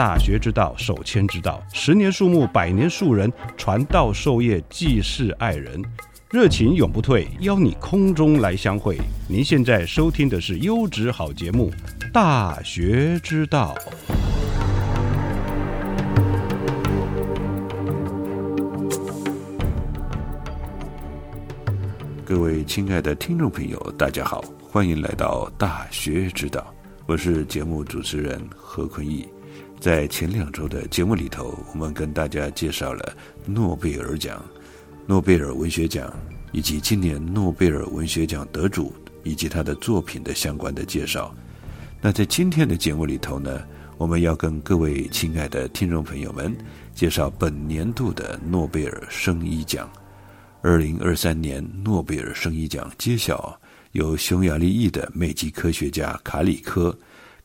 大学之道，守谦之道。十年树木，百年树人，传道授业，济世爱人，热情永不退。邀你空中来相会。您现在收听的是优质好节目《大学之道》。各位亲爱的听众朋友，大家好，欢迎来到《大学之道》，我是节目主持人何坤义。在前两周的节目里头，我们跟大家介绍了诺贝尔奖、诺贝尔文学奖以及今年诺贝尔文学奖得主以及他的作品的相关的介绍。那在今天的节目里头呢，我们要跟各位亲爱的听众朋友们介绍本年度的诺贝尔生医奖。二零二三年诺贝尔生医奖揭晓，由匈牙利裔的美籍科学家卡里科。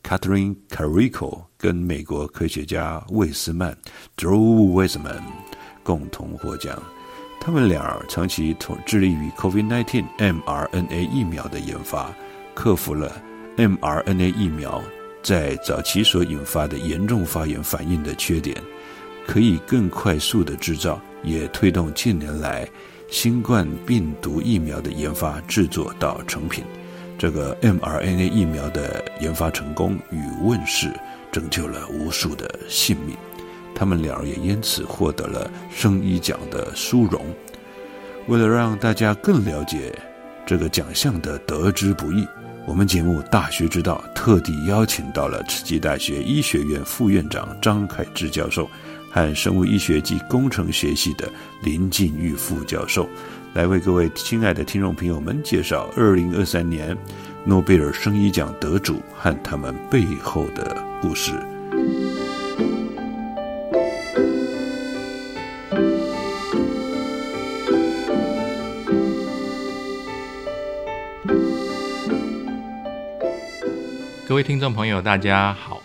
Catherine Carrico 跟美国科学家魏斯曼 （Drew Weissman） 共同获奖。他们俩长期同致力于 COVID-19 mRNA 疫苗的研发，克服了 mRNA 疫苗在早期所引发的严重发炎反应的缺点，可以更快速的制造，也推动近年来新冠病毒疫苗的研发制作到成品。这个 mRNA 疫苗的研发成功与问世，拯救了无数的性命。他们俩也因此获得了生医奖的殊荣。为了让大家更了解这个奖项的得之不易，我们节目《大学之道》特地邀请到了慈济大学医学院副院长张凯志教授和生物医学及工程学系的林进玉副教授。来为各位亲爱的听众朋友们介绍二零二三年诺贝尔生医奖得主和他们背后的故事。各位听众朋友，大家好，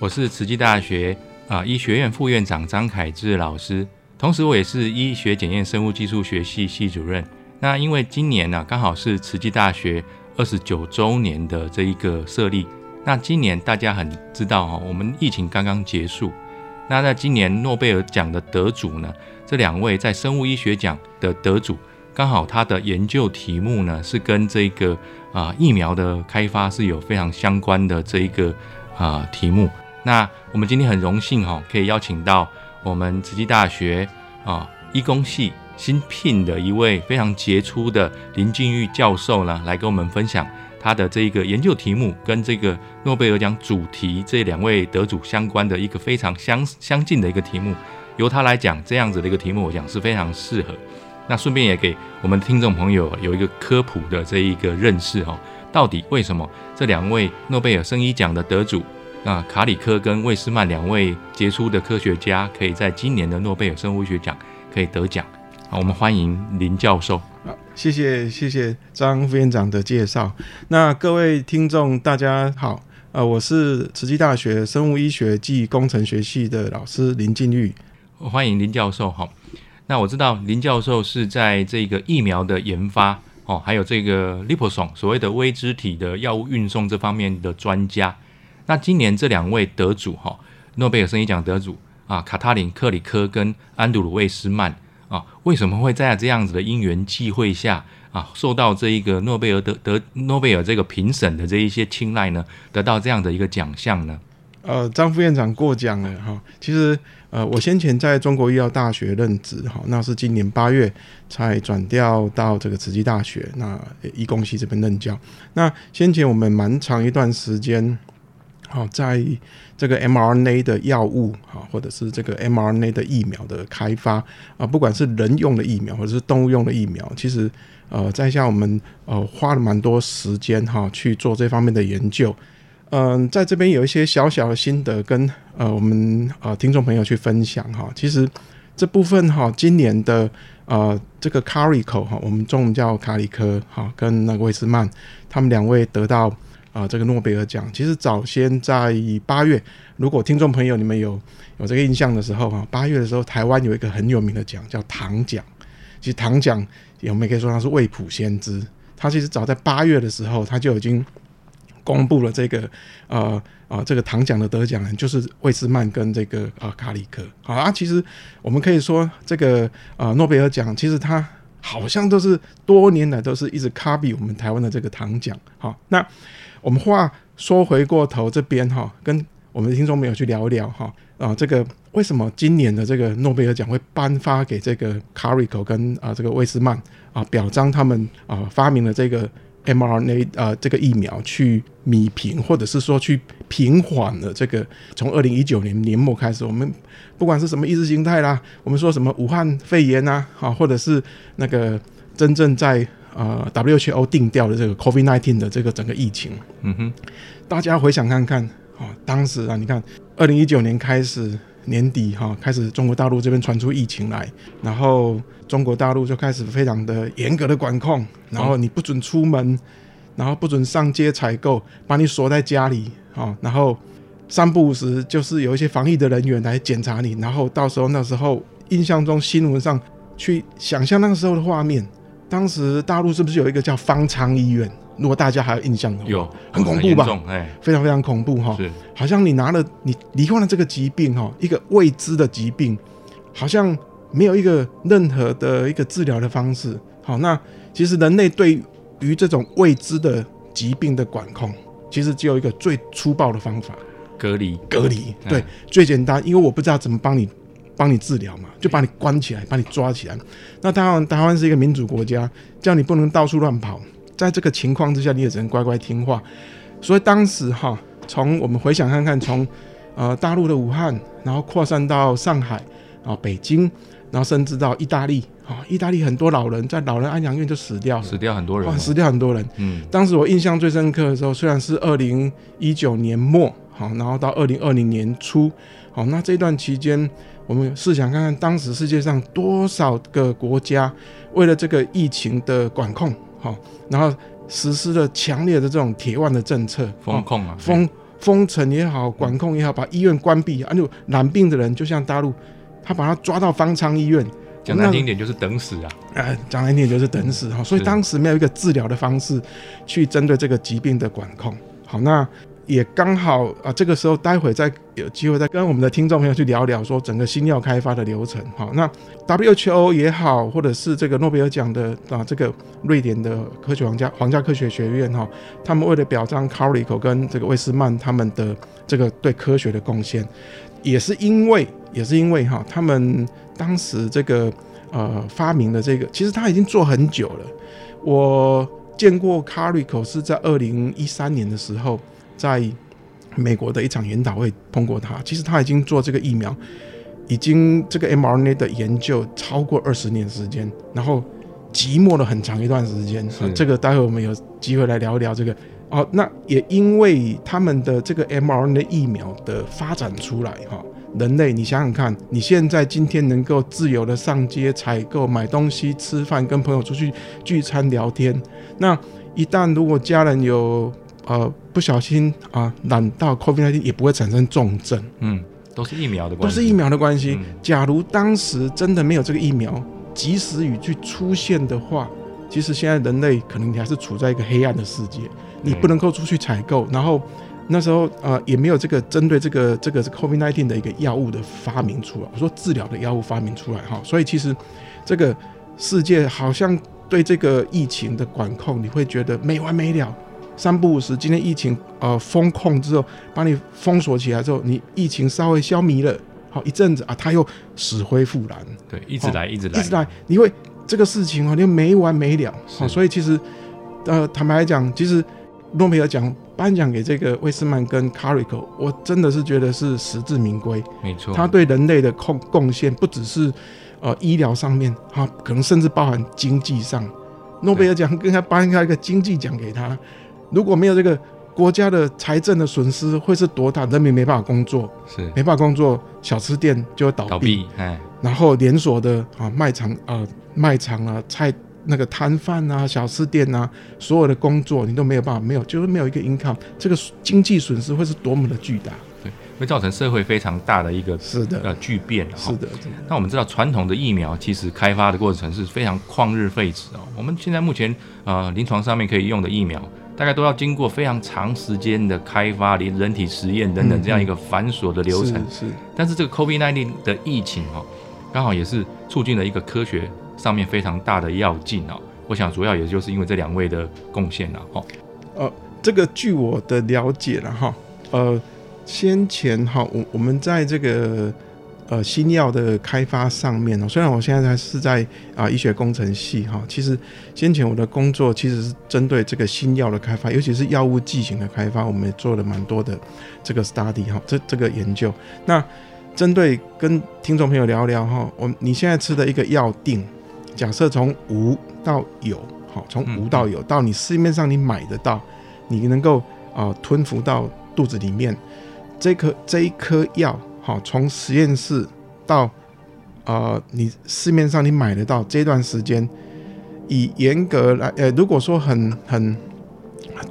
我是慈济大学啊医学院副院长张凯志老师。同时，我也是医学检验生物技术学系系主任。那因为今年呢，刚好是慈济大学二十九周年的这一个设立。那今年大家很知道哈，我们疫情刚刚结束。那在今年诺贝尔奖的得主呢，这两位在生物医学奖的得主，刚好他的研究题目呢是跟这个啊疫苗的开发是有非常相关的这一个啊题目。那我们今天很荣幸哈，可以邀请到。我们慈济大学啊，医工系新聘的一位非常杰出的林静玉教授呢，来跟我们分享他的这一个研究题目跟这个诺贝尔奖主题这两位得主相关的一个非常相相近的一个题目，由他来讲这样子的一个题目，我讲是非常适合。那顺便也给我们听众朋友有一个科普的这一个认识哈，到底为什么这两位诺贝尔生医奖的得主？那卡里科跟魏斯曼两位杰出的科学家，可以在今年的诺贝尔生物学奖可以得奖。好，我们欢迎林教授。好，谢谢谢谢张副院长的介绍。那各位听众大家好，呃，我是慈济大学生物医学暨工程学系的老师林静玉。欢迎林教授。好，那我知道林教授是在这个疫苗的研发哦，还有这个 liposome 所谓的微肢体的药物运送这方面的专家。那今年这两位得主哈，诺贝尔生理奖得主啊，卡塔琳·克里科跟安德鲁·魏斯曼啊，为什么会在这样子的因缘际会下啊，受到这一个诺贝尔得得诺贝尔这个评审的这一些青睐呢？得到这样的一个奖项呢？呃，张副院长过奖了哈。其实，呃，我先前在中国医药大学任职哈，那是今年八月才转调到这个慈济大学，那医工系这边任教。那先前我们蛮长一段时间，好，在这个 mRNA 的药物哈，或者是这个 mRNA 的疫苗的开发啊，不管是人用的疫苗或者是动物用的疫苗，其实呃，在下我们呃花了蛮多时间哈去做这方面的研究。嗯，在这边有一些小小的心得跟呃我们呃听众朋友去分享哈。其实这部分哈，今年的呃这个卡里口哈，我们中文叫卡里科哈，跟那个魏斯曼他们两位得到啊这个诺贝尔奖。其实早先在八月，如果听众朋友你们有有这个印象的时候哈，八月的时候台湾有一个很有名的奖叫唐奖。其实唐奖我们也可以说它是未卜先知，他其实早在八月的时候他就已经。公布了这个呃啊这个唐奖的得奖人就是魏斯曼跟这个啊卡里克好啊，其实我们可以说这个啊诺贝尔奖其实它好像都是多年来都是一直 copy 我们台湾的这个糖奖好，那我们话说回过头这边哈，跟我们的听众朋友去聊一聊哈啊这个为什么今年的这个诺贝尔奖会颁发给这个卡里克跟啊这个魏斯曼啊表彰他们啊发明了这个。mRNA 呃，这个疫苗去弭平，或者是说去平缓了这个从二零一九年年末开始，我们不管是什么意识形态啦，我们说什么武汉肺炎呐，啊，或者是那个真正在呃 WHO 定调的这个 COVID nineteen 的这个整个疫情，嗯哼，大家回想看看啊，当时啊，你看二零一九年开始。年底哈，开始中国大陆这边传出疫情来，然后中国大陆就开始非常的严格的管控，然后你不准出门，然后不准上街采购，把你锁在家里啊，然后三不五时就是有一些防疫的人员来检查你，然后到时候那时候印象中新闻上去想象那个时候的画面，当时大陆是不是有一个叫方舱医院？如果大家还有印象的话，有很恐怖吧？哎，非常非常恐怖哈！是，好像你拿了你罹患了这个疾病哈，一个未知的疾病，好像没有一个任何的一个治疗的方式。好，那其实人类对于这种未知的疾病的管控，其实只有一个最粗暴的方法：隔离。隔离，对，最简单，因为我不知道怎么帮你帮你治疗嘛，就把你关起来，把你抓起来。那当然，台湾是一个民主国家，叫你不能到处乱跑。在这个情况之下，你也只能乖乖听话。所以当时哈，从我们回想看看，从呃大陆的武汉，然后扩散到上海啊、北京，然后甚至到意大利啊，意大利很多老人在老人安养院就死掉了，死掉很多人，死掉很多人。嗯，当时我印象最深刻的时候，虽然是二零一九年末，好，然后到二零二零年初，好，那这段期间，我们试想看看，当时世界上多少个国家为了这个疫情的管控。好，然后实施了强烈的这种铁腕的政策，封控啊，封封城也好，管控也好，把医院关闭，啊，就染病的人就像大陆，他把他抓到方舱医院，讲难听点就是等死啊，呃，讲难听点就是等死哈，所以当时没有一个治疗的方式去针对这个疾病的管控，好，那。也刚好啊，这个时候待会再有机会再跟我们的听众朋友去聊聊，说整个新药开发的流程。好，那 WHO 也好，或者是这个诺贝尔奖的啊，这个瑞典的科学皇家皇家科学学院哈，他们为了表彰 c a r i c o 跟这个魏斯曼他们的这个对科学的贡献，也是因为也是因为哈，他们当时这个呃发明的这个，其实他已经做很久了。我见过 c a r i c o 是在二零一三年的时候。在美国的一场研讨会碰过他，其实他已经做这个疫苗，已经这个 mRNA 的研究超过二十年时间，然后寂寞了很长一段时间。这个待会我们有机会来聊一聊这个哦。那也因为他们的这个 mRNA 疫苗的发展出来，哈，人类你想想看，你现在今天能够自由的上街采购、买东西、吃饭、跟朋友出去聚餐聊天，那一旦如果家人有呃，不小心啊，染到 COVID-19 也不会产生重症。嗯，都是疫苗的关系。都是疫苗的关系。假如当时真的没有这个疫苗，及时雨去出现的话，其实现在人类可能你还是处在一个黑暗的世界，你不能够出去采购。然后那时候呃，也没有这个针对这个这个 COVID-19 的一个药物的发明出来。我说治疗的药物发明出来哈，所以其实这个世界好像对这个疫情的管控，你会觉得没完没了。三不五时，今天疫情呃封控之后，把你封锁起来之后，你疫情稍微消弭了，好一阵子啊，它又死灰复燃，对，一直来，一直来，一直来，你会这个事情啊，你没完没了，好，所以其实呃，坦白来讲，其实诺贝尔奖颁奖给这个魏斯曼跟卡瑞克，我真的是觉得是实至名归，没错，他对人类的贡贡献不只是呃医疗上面，哈，可能甚至包含经济上，诺贝尔奖跟他颁下一个经济奖给他。如果没有这个国家的财政的损失会是多大？人民没办法工作，是没办法工作，小吃店就会倒闭，哎，然后连锁的啊卖场啊卖场啊菜那个摊贩啊小吃店啊所有的工作你都没有办法，没有就是没有一个 income，这个经济损失会是多么的巨大？对，会造成社会非常大的一个是的呃巨变。是的。那我们知道传统的疫苗其实开发的过程是非常旷日费时哦。我们现在目前呃临床上面可以用的疫苗。大概都要经过非常长时间的开发、连人体实验等等这样一个繁琐的流程。是。但是这个 COVID-19 的疫情哈，刚好也是促进了一个科学上面非常大的要进哦。我想主要也就是因为这两位的贡献了哈。呃，这个据我的了解了哈，呃，先前哈，我我们在这个。呃，新药的开发上面呢，虽然我现在是在啊医学工程系哈，其实先前我的工作其实是针对这个新药的开发，尤其是药物剂型的开发，我们也做了蛮多的这个 study 哈，这这个研究。那针对跟听众朋友聊聊哈，我你现在吃的一个药定，假设从无到有，好，从无到有，到你市面上你买得到，你能够啊吞服到肚子里面，这颗这一颗药。好，从实验室到呃，你市面上你买得到这段时间，以严格来，呃，如果说很很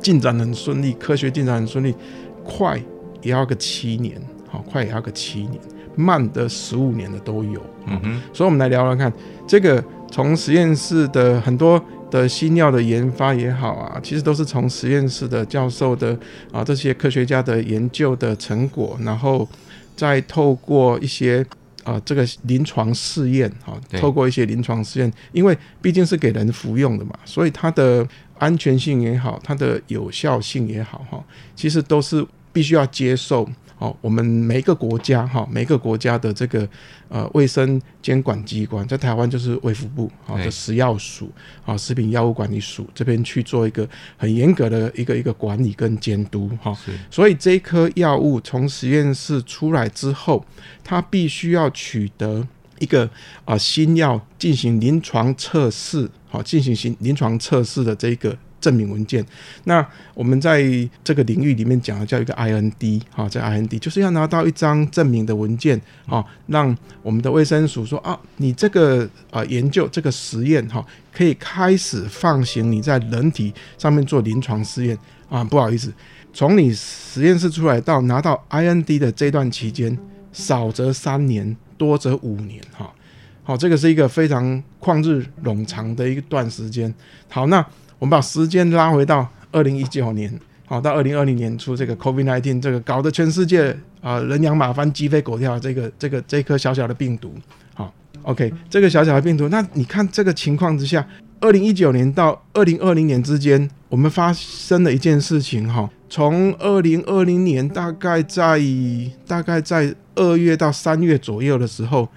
进展很顺利，科学进展很顺利，快也要个七年，好，快也要个七年，慢的十五年的都有。嗯哼，所以我们来聊聊看，这个从实验室的很多的新药的研发也好啊，其实都是从实验室的教授的啊这些科学家的研究的成果，然后。再透过一些啊，这个临床试验，哈，透过一些临床试验，因为毕竟是给人服用的嘛，所以它的安全性也好，它的有效性也好，哈，其实都是必须要接受。好，我们每一个国家哈，每一个国家的这个呃卫生监管机关，在台湾就是卫福部啊的食药署啊，食品药物管理署这边去做一个很严格的一个一个管理跟监督哈。所以这一颗药物从实验室出来之后，它必须要取得一个啊新药进行临床测试，好进行新临床测试的这个。证明文件，那我们在这个领域里面讲的叫一个 IND 哈，在 IND 就是要拿到一张证明的文件哈，让我们的卫生署说啊，你这个啊研究这个实验哈，可以开始放行你在人体上面做临床试验啊。不好意思，从你实验室出来到拿到 IND 的这段期间，少则三年，多则五年哈。好，这个是一个非常旷日冗长的一段时间。好，那。我们把时间拉回到二零一九年，好，到二零二零年初，这个 COVID-19 这个搞得全世界啊人仰马翻、鸡飞狗跳，这个这个这颗小小的病毒，好，OK，这个小小的病毒，那你看这个情况之下，二零一九年到二零二零年之间，我们发生了一件事情，哈，从二零二零年大概在大概在二月到三月左右的时候。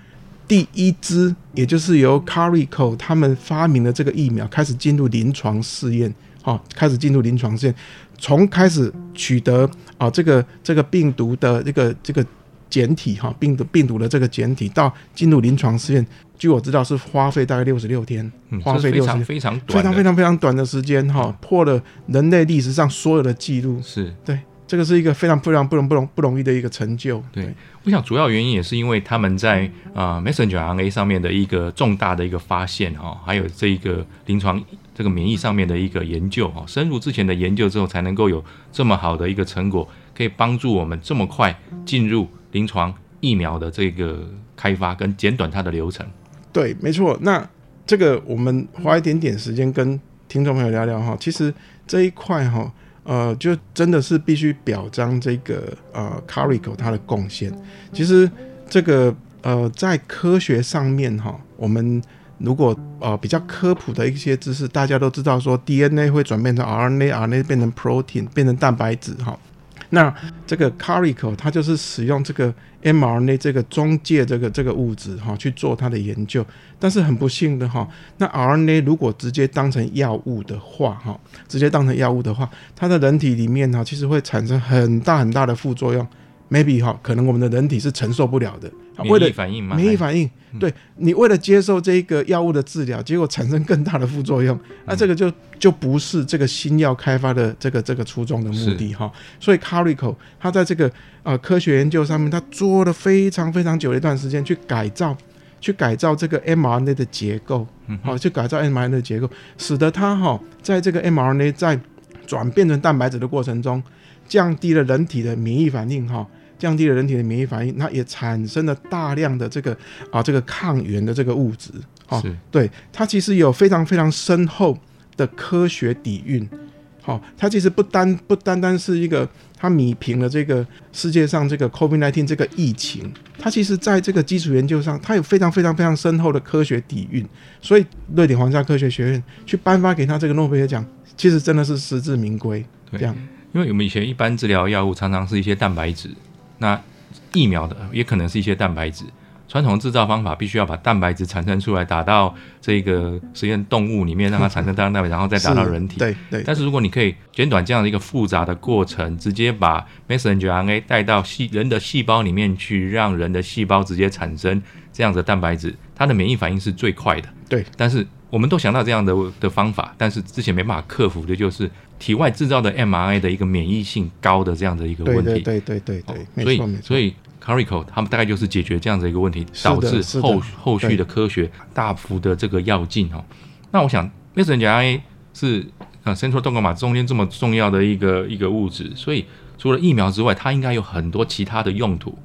第一支，也就是由 Carico 他们发明的这个疫苗开始进入临床试验，好，开始进入临床试验，从开始取得啊这个这个病毒的这个这个简体哈病毒病毒的这个简体到进入临床试验，据我知道是花费大概六十六天，花费六十非常非常非常非常短的时间哈，破了人类历史上所有的记录，是。对。这个是一个非常非常不容不容不容易的一个成就。对，我想主要原因也是因为他们在啊 messenger RNA 上面的一个重大的一个发现哈，还有这一个临床这个免疫上面的一个研究哈，深入之前的研究之后，才能够有这么好的一个成果，可以帮助我们这么快进入临床疫苗的这个开发跟简短它的流程。对，没错。那这个我们花一点点时间跟听众朋友聊聊哈，其实这一块哈。呃，就真的是必须表彰这个呃 Carico 它的贡献。其实这个呃，在科学上面哈，我们如果呃比较科普的一些知识，大家都知道说 DNA 会转变成 RNA，RNA 变成 protein，变成蛋白质哈。那这个 Carico 它就是使用这个 mRNA 这个中介这个这个物质哈去做它的研究，但是很不幸的哈，那 RNA 如果直接当成药物的话哈，直接当成药物的话，它的人体里面哈其实会产生很大很大的副作用。maybe 哈，可能我们的人体是承受不了的。免疫反应嘛？免疫反应，对你为了接受这个药物的治疗，结果产生更大的副作用，那这个就就不是这个新药开发的这个这个初衷的目的哈。所以 Carico 他在这个呃科学研究上面，他做了非常非常久的一段时间去改造，去改造这个 mRNA 的结构，好，去改造 mRNA 的结构，使得它哈在这个 mRNA 在转变成蛋白质的过程中，降低了人体的免疫反应哈。降低了人体的免疫反应，那也产生了大量的这个啊这个抗原的这个物质，哦，对，它其实有非常非常深厚的科学底蕴，好，它其实不单不单单是一个它米平了这个世界上这个 COVID-19 这个疫情，它其实在这个基础研究上，它有非常非常非常深厚的科学底蕴，所以瑞典皇家科学学院去颁发给他这个诺贝尔奖，其实真的是实至名归，这样，因为我们以前一般治疗药物常常是一些蛋白质。那疫苗的也可能是一些蛋白质，传统制造方法必须要把蛋白质产生出来，打到这个实验动物里面，让它产生大量蛋白，然后再打到人体。对对。但是如果你可以简短这样的一个复杂的过程，直接把 messenger RNA 带到细人的细胞里面去，让人的细胞直接产生这样的蛋白质，它的免疫反应是最快的。对。但是我们都想到这样的的方法，但是之前没办法克服的就是。体外制造的 mRNA 的一个免疫性高的这样的一个问题，对对对对对，所以所以 Carico 他们大概就是解决这样的一个问题，导致后后续的科学大幅的这个要进哦。那我想，messenger RNA 是啊，central dogma 中间这么重要的一个一个物质，所以除了疫苗之外，它应该有很多其他的用途。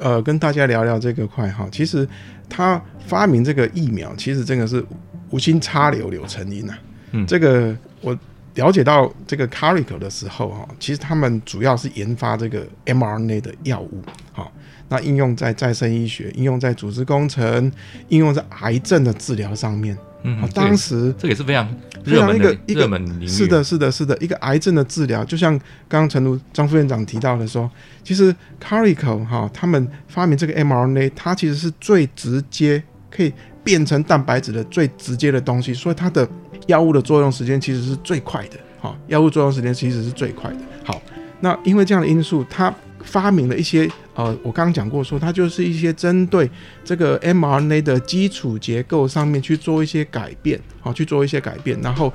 呃，跟大家聊聊这个块哈，其实他发明这个疫苗，其实真的是无心插柳柳成荫呐。嗯，这个我。了解到这个 Carico 的时候，哈，其实他们主要是研发这个 mRNA 的药物，哈，那应用在再生医学、应用在组织工程、应用在癌症的治疗上面。嗯，当时这也是非常非常一个一个是的，是的，是的，一个癌症的治疗，就像刚刚陈如张副院长提到的说，其实 Carico 哈，他们发明这个 mRNA，它其实是最直接可以变成蛋白质的最直接的东西，所以它的。药物的作用时间其实是最快的，好，药物作用时间其实是最快的。好，那因为这样的因素，他发明了一些，呃，我刚刚讲过，说它就是一些针对这个 mRNA 的基础结构上面去做一些改变，好，去做一些改变，然后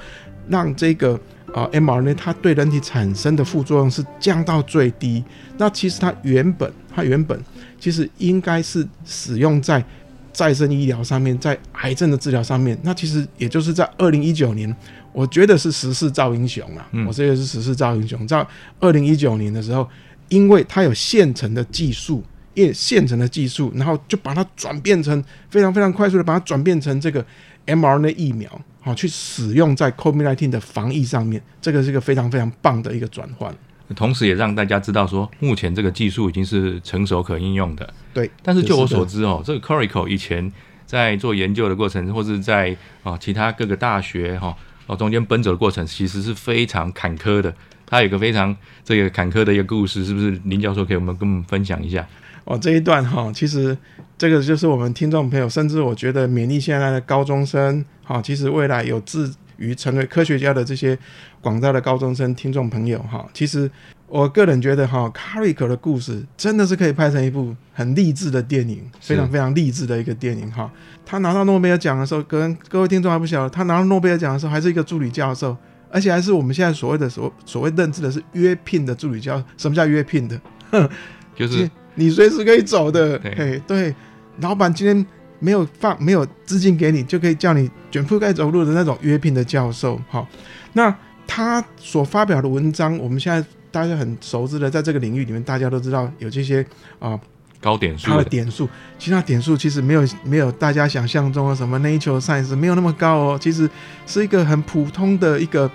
让这个呃 mRNA 它对人体产生的副作用是降到最低。那其实它原本，它原本其实应该是使用在。再生医疗上面，在癌症的治疗上面，那其实也就是在二零一九年，我觉得是时势造英雄啊。我这个是时势造英雄，在二零一九年的时候，因为它有现成的技术，也现成的技术，然后就把它转变成非常非常快速的把它转变成这个 mRNA 疫苗，好去使用在 COVID-19 的防疫上面，这个是一个非常非常棒的一个转换。同时，也让大家知道说，目前这个技术已经是成熟可应用的。对。但是，就我所知哦，这个 Corico 以前在做研究的过程，或是在啊其他各个大学哈哦中间奔走的过程，其实是非常坎坷的。它有一个非常这个坎坷的一个故事，是不是？林教授可以我们跟我们分享一下？哦，这一段哈，其实这个就是我们听众朋友，甚至我觉得勉励现在的高中生，哈，其实未来有志。于成为科学家的这些广大的高中生听众朋友哈，其实我个人觉得哈，卡瑞克的故事真的是可以拍成一部很励志的电影，非常非常励志的一个电影哈。他拿到诺贝尔奖的时候，跟各位听众还不晓得，他拿到诺贝尔奖的时候还是一个助理教授，而且还是我们现在所谓的所所谓认知的是约聘的助理教。什么叫约聘的？就是 你随时可以走的。嘿，对，老板今天。没有放没有资金给你，就可以叫你卷铺盖走路的那种约聘的教授。好，那他所发表的文章，我们现在大家很熟知的，在这个领域里面，大家都知道有这些啊高点数。他的点数，其他点数其实没有没有大家想象中的什么 Nature Science 没有那么高哦，其实是一个很普通的一个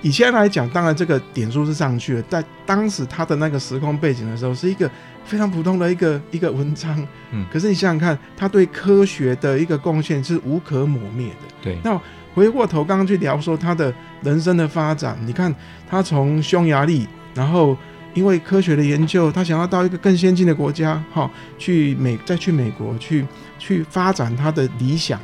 以前来讲，当然这个点数是上去了，在当时他的那个时空背景的时候，是一个非常普通的一个一个文章。嗯可是你想想看，他对科学的一个贡献是无可磨灭的。对，那回过头刚刚去聊说他的人生的发展，你看他从匈牙利，然后因为科学的研究，他想要到一个更先进的国家，哈、去美再去美国去去发展他的理想。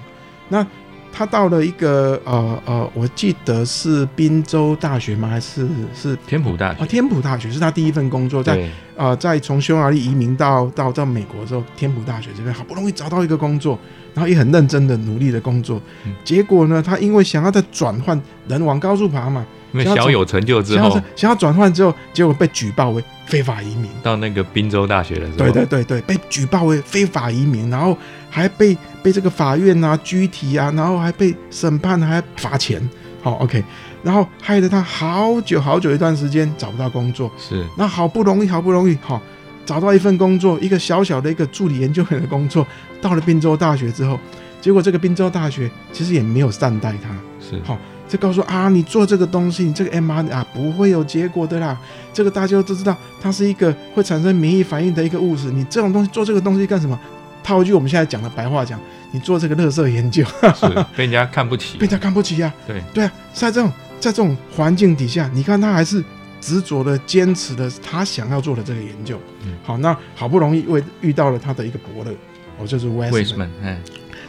那他到了一个呃呃，我记得是宾州大学吗？还是是天普大学啊，天普大学是他第一份工作，在对啊、在从匈牙利移民到到到美国之后，天普大学这边好不容易找到一个工作，然后也很认真的努力的工作，嗯结果呢，他因为想要再转换人往高处爬嘛，因为小有成就之后想要，转换之后，结果被举报为非法移民。到那个宾州大学的时候，对对对对，被举报为非法移民，然后还被被这个法院啊拘提啊，然后还被审判，还罚钱。好，OK，然后害得他好久好久一段时间找不到工作。是那好不容易好不容易好找到一份工作，一个小小的一个助理研究员的工作，到了宾州大学之后，结果这个宾州大学其实也没有善待他，是好就告诉啊，你做这个东西，你这个 mRNA 啊不会有结果的啦。这个大家都知道，它是一个会产生免疫反应的一个物质。你这种东西做这个东西干什么？套一句我们现在讲的白话讲，你做这个垃圾研究，是被人家看不起被，人家看不起呀、对对啊，在这种在这种环境底下，你看他还是执着的坚持的他想要做的这个研究。嗯好，那好不容易为遇到了他的一个伯乐，哦，就是 Westman。为什么？哎，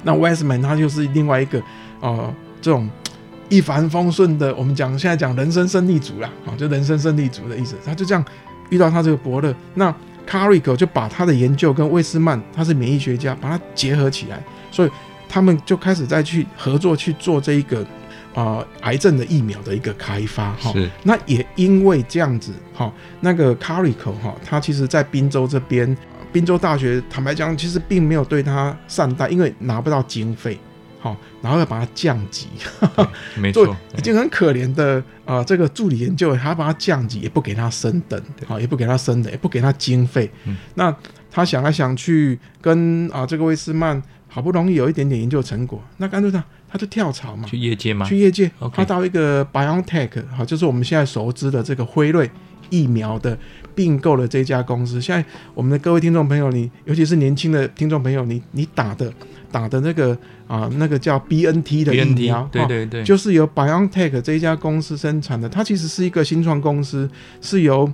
那 Westman 他就是另外一个呃这种一帆风顺的，我们讲现在讲人生胜利组啦，啊，就人生胜利组的意思。他就这样遇到他这个伯乐，那 Carico 就把他的研究跟魏斯曼，他是免疫学家，把它结合起来，所以他们就开始再去合作去做这一个啊、呃癌症的疫苗的一个开发哈。是那也因为这样子，哈，那个 Carico 哈，他其实在宾州这边，宾州大学坦白讲，其实并没有对他善待，因为拿不到经费，好，然后要把它降级，做没 错，已经很可怜的啊、呃这个助理研究员，还要把它降级，也不给他升等，好，也不给他升等，也不给他经费。嗯那他想来想去，跟啊、这个威斯曼好不容易有一点点研究成果，那干脆他他就跳槽嘛，去业界嘛？去业界，他到一个 BioNTech，好，就是我们现在熟知的这个辉瑞疫苗的并购了这家公司。现在我们的各位听众朋友，你尤其是年轻的听众朋友，你你打的打的那个啊、那个叫 BNT 的对对对，就是由 BioNTech 这一家公司生产的，它其实是一个新创公司，是由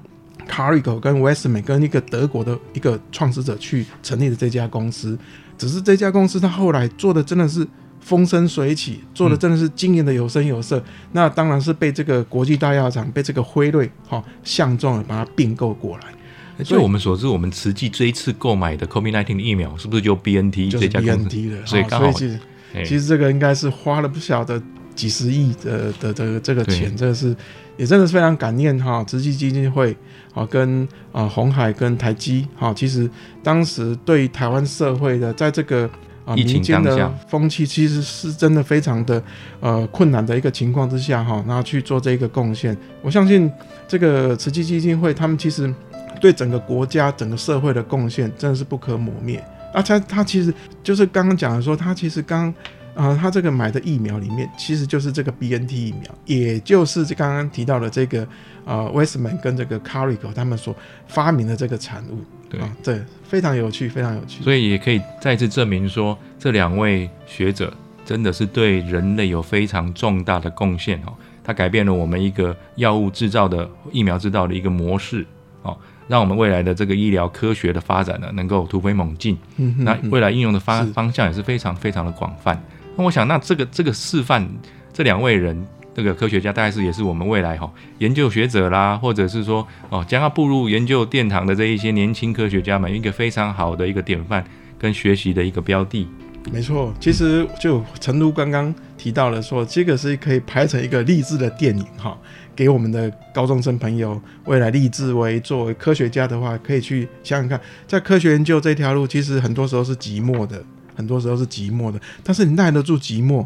Carico 跟 Westman 跟一个德国的一个创始者去成立的这家公司。只是这家公司它后来做的真的是风生水起，做的真的是经营的有声有色。那当然是被这个国际大药厂，被这个辉瑞哈、相中了，把它并购过来，就我们所知，我们慈济这一次购买的 COVID-19 的疫苗，是不是就 BNT 就是这家公司？BNT 的。所以刚好哈所以其实哎其实这个应该是花了不小的几十亿的的这个这个对钱，这个是也真的是非常感念哈，慈济基金会啊跟啊红海跟台积哈，其实当时对台湾社会的在这个。啊，民间的风气其实是真的非常的呃困难的一个情况之下哈，然后去做这个贡献。我相信这个慈济基金会他们其实对整个国家、整个社会的贡献真的是不可磨灭。啊，他他其实就是刚刚讲的说，他其实刚啊、他这个买的疫苗里面，其实就是这个 BNT 疫苗，也就是这刚刚提到的这个呃 Westman 跟这个 Carico 他们所发明的这个产物对啊，对，非常有趣，非常有趣。所以也可以再次证明说，这两位学者真的是对人类有非常重大的贡献哦。它改变了我们一个药物制造的疫苗制造的一个模式哦，让我们未来的这个医疗科学的发展呢，能够突飞猛进。嗯哼那未来应用的发方向也是非常非常的广泛。那我想，那这个这个示范，这两位人，这个科学家，大概是也是我们未来哈、研究学者啦，或者是说哦将要步入研究殿堂的这一些年轻科学家们，一个非常好的一个典范跟学习的一个标的。没错，其实就陈如刚刚提到了说，这个是可以拍成一个励志的电影哈，给我们的高中生朋友未来立志为作为科学家的话，可以去想想看，在科学研究这条路，其实很多时候是寂寞的，很多时候是寂寞的，但是你耐得住寂寞，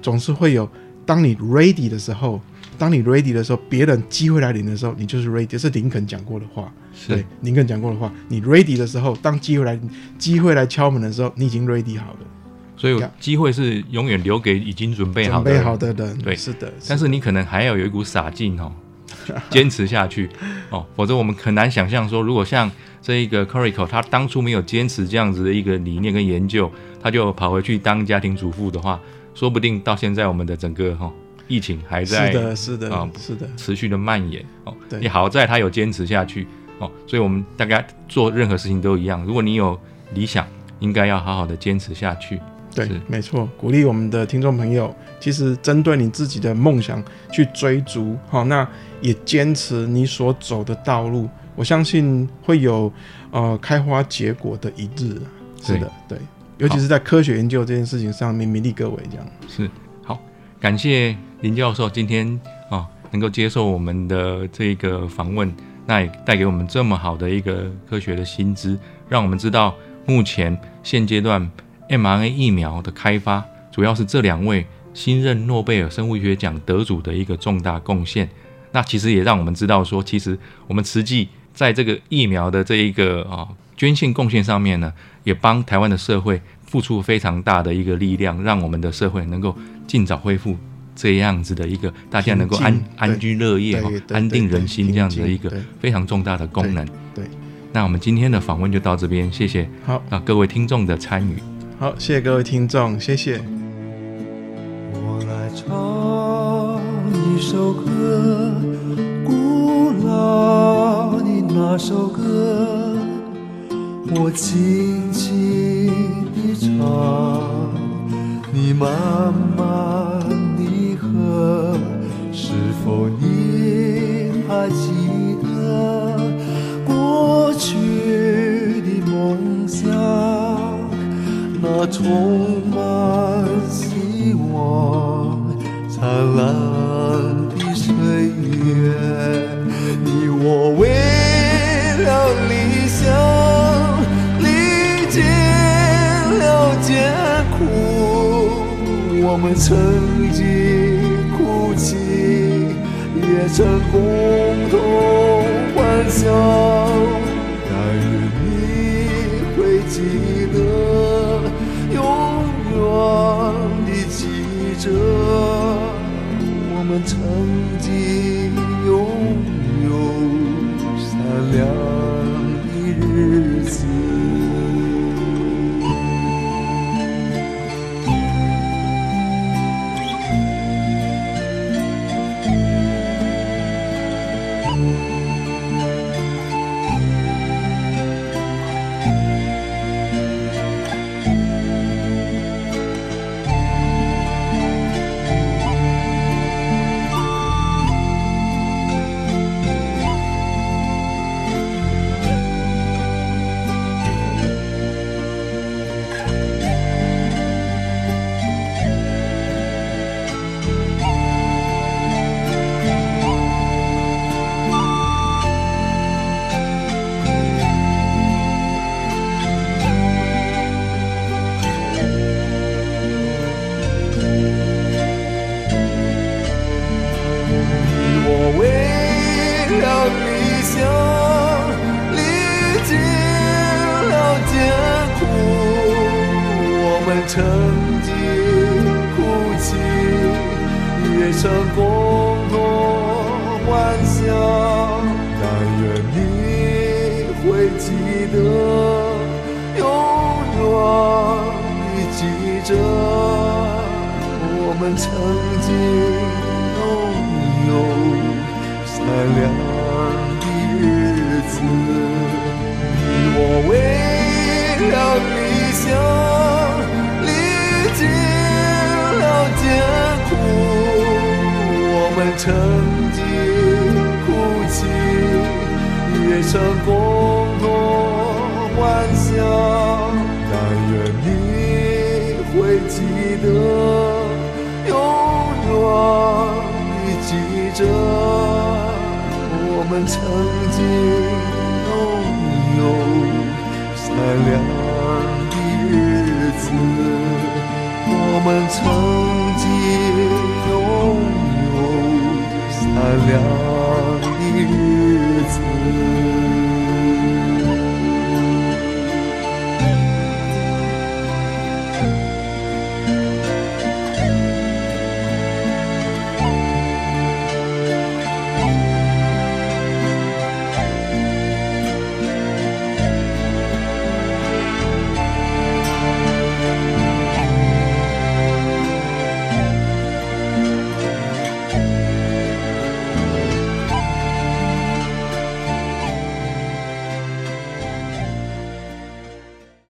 总是会有当你 ready 的时候，当你 ready 的时候，别人机会来临的时候，你就是 ready，这是林肯讲过的话。对是，林肯讲过的话，你 ready 的时候，当机会来机会来敲门的时候，你已经 ready 好了。所以呀机会是永远留给已经准备好的人准备好的人，对是的。但是你可能还要有一股傻劲哦，坚持下去哦，否则我们很难想象说，如果像这一个 Corico 他当初没有坚持这样子的一个理念跟研究，他就跑回去当家庭主妇的话，说不定到现在我们的整个哈、哦、疫情还在是的，是的，啊是的，持续的蔓延哦。对也好在他有坚持下去哦，所以我们大家做任何事情都一样，如果你有理想，应该要好好的坚持下去。对，没错，鼓励我们的听众朋友，其实针对你自己的梦想去追逐，好，那也坚持你所走的道路，我相信会有呃开花结果的一日啊。是的，对，尤其是在科学研究这件事情上面，勉励各位这样。是好，感谢林教授今天啊能够接受我们的这个访问，那也带给我们这么好的一个科学的新知，让我们知道目前现阶段 mRNA 疫苗的开发，主要是这两位新任诺贝尔生物学奖得主的一个重大贡献。那其实也让我们知道说，其实我们慈济在这个疫苗的这一个啊捐献贡献上面呢，也帮台湾的社会付出非常大的一个力量，让我们的社会能够尽早恢复这样子的一个大家能够安安居乐业安定人心这样子的一个非常重大的功能。对，那我们今天的访问就到这边，谢谢好，啊各位听众的参与。好，谢谢各位听众，谢谢。唱一首歌，古老的那首歌，我轻轻曾经哭泣，也曾共同欢笑。但愿你会记得，永远地记着，我们曾经拥有闪亮的日子。曾经哭泣，也曾共同欢笑。但愿你会记得，永远地记着，我们曾经。拥有闪亮的日子，你我为了理想艰苦，我们曾经哭泣，也曾共同欢笑。但愿你会记得，永远。记着，我们曾经拥有闪亮的日子，我们曾有闪亮的日子。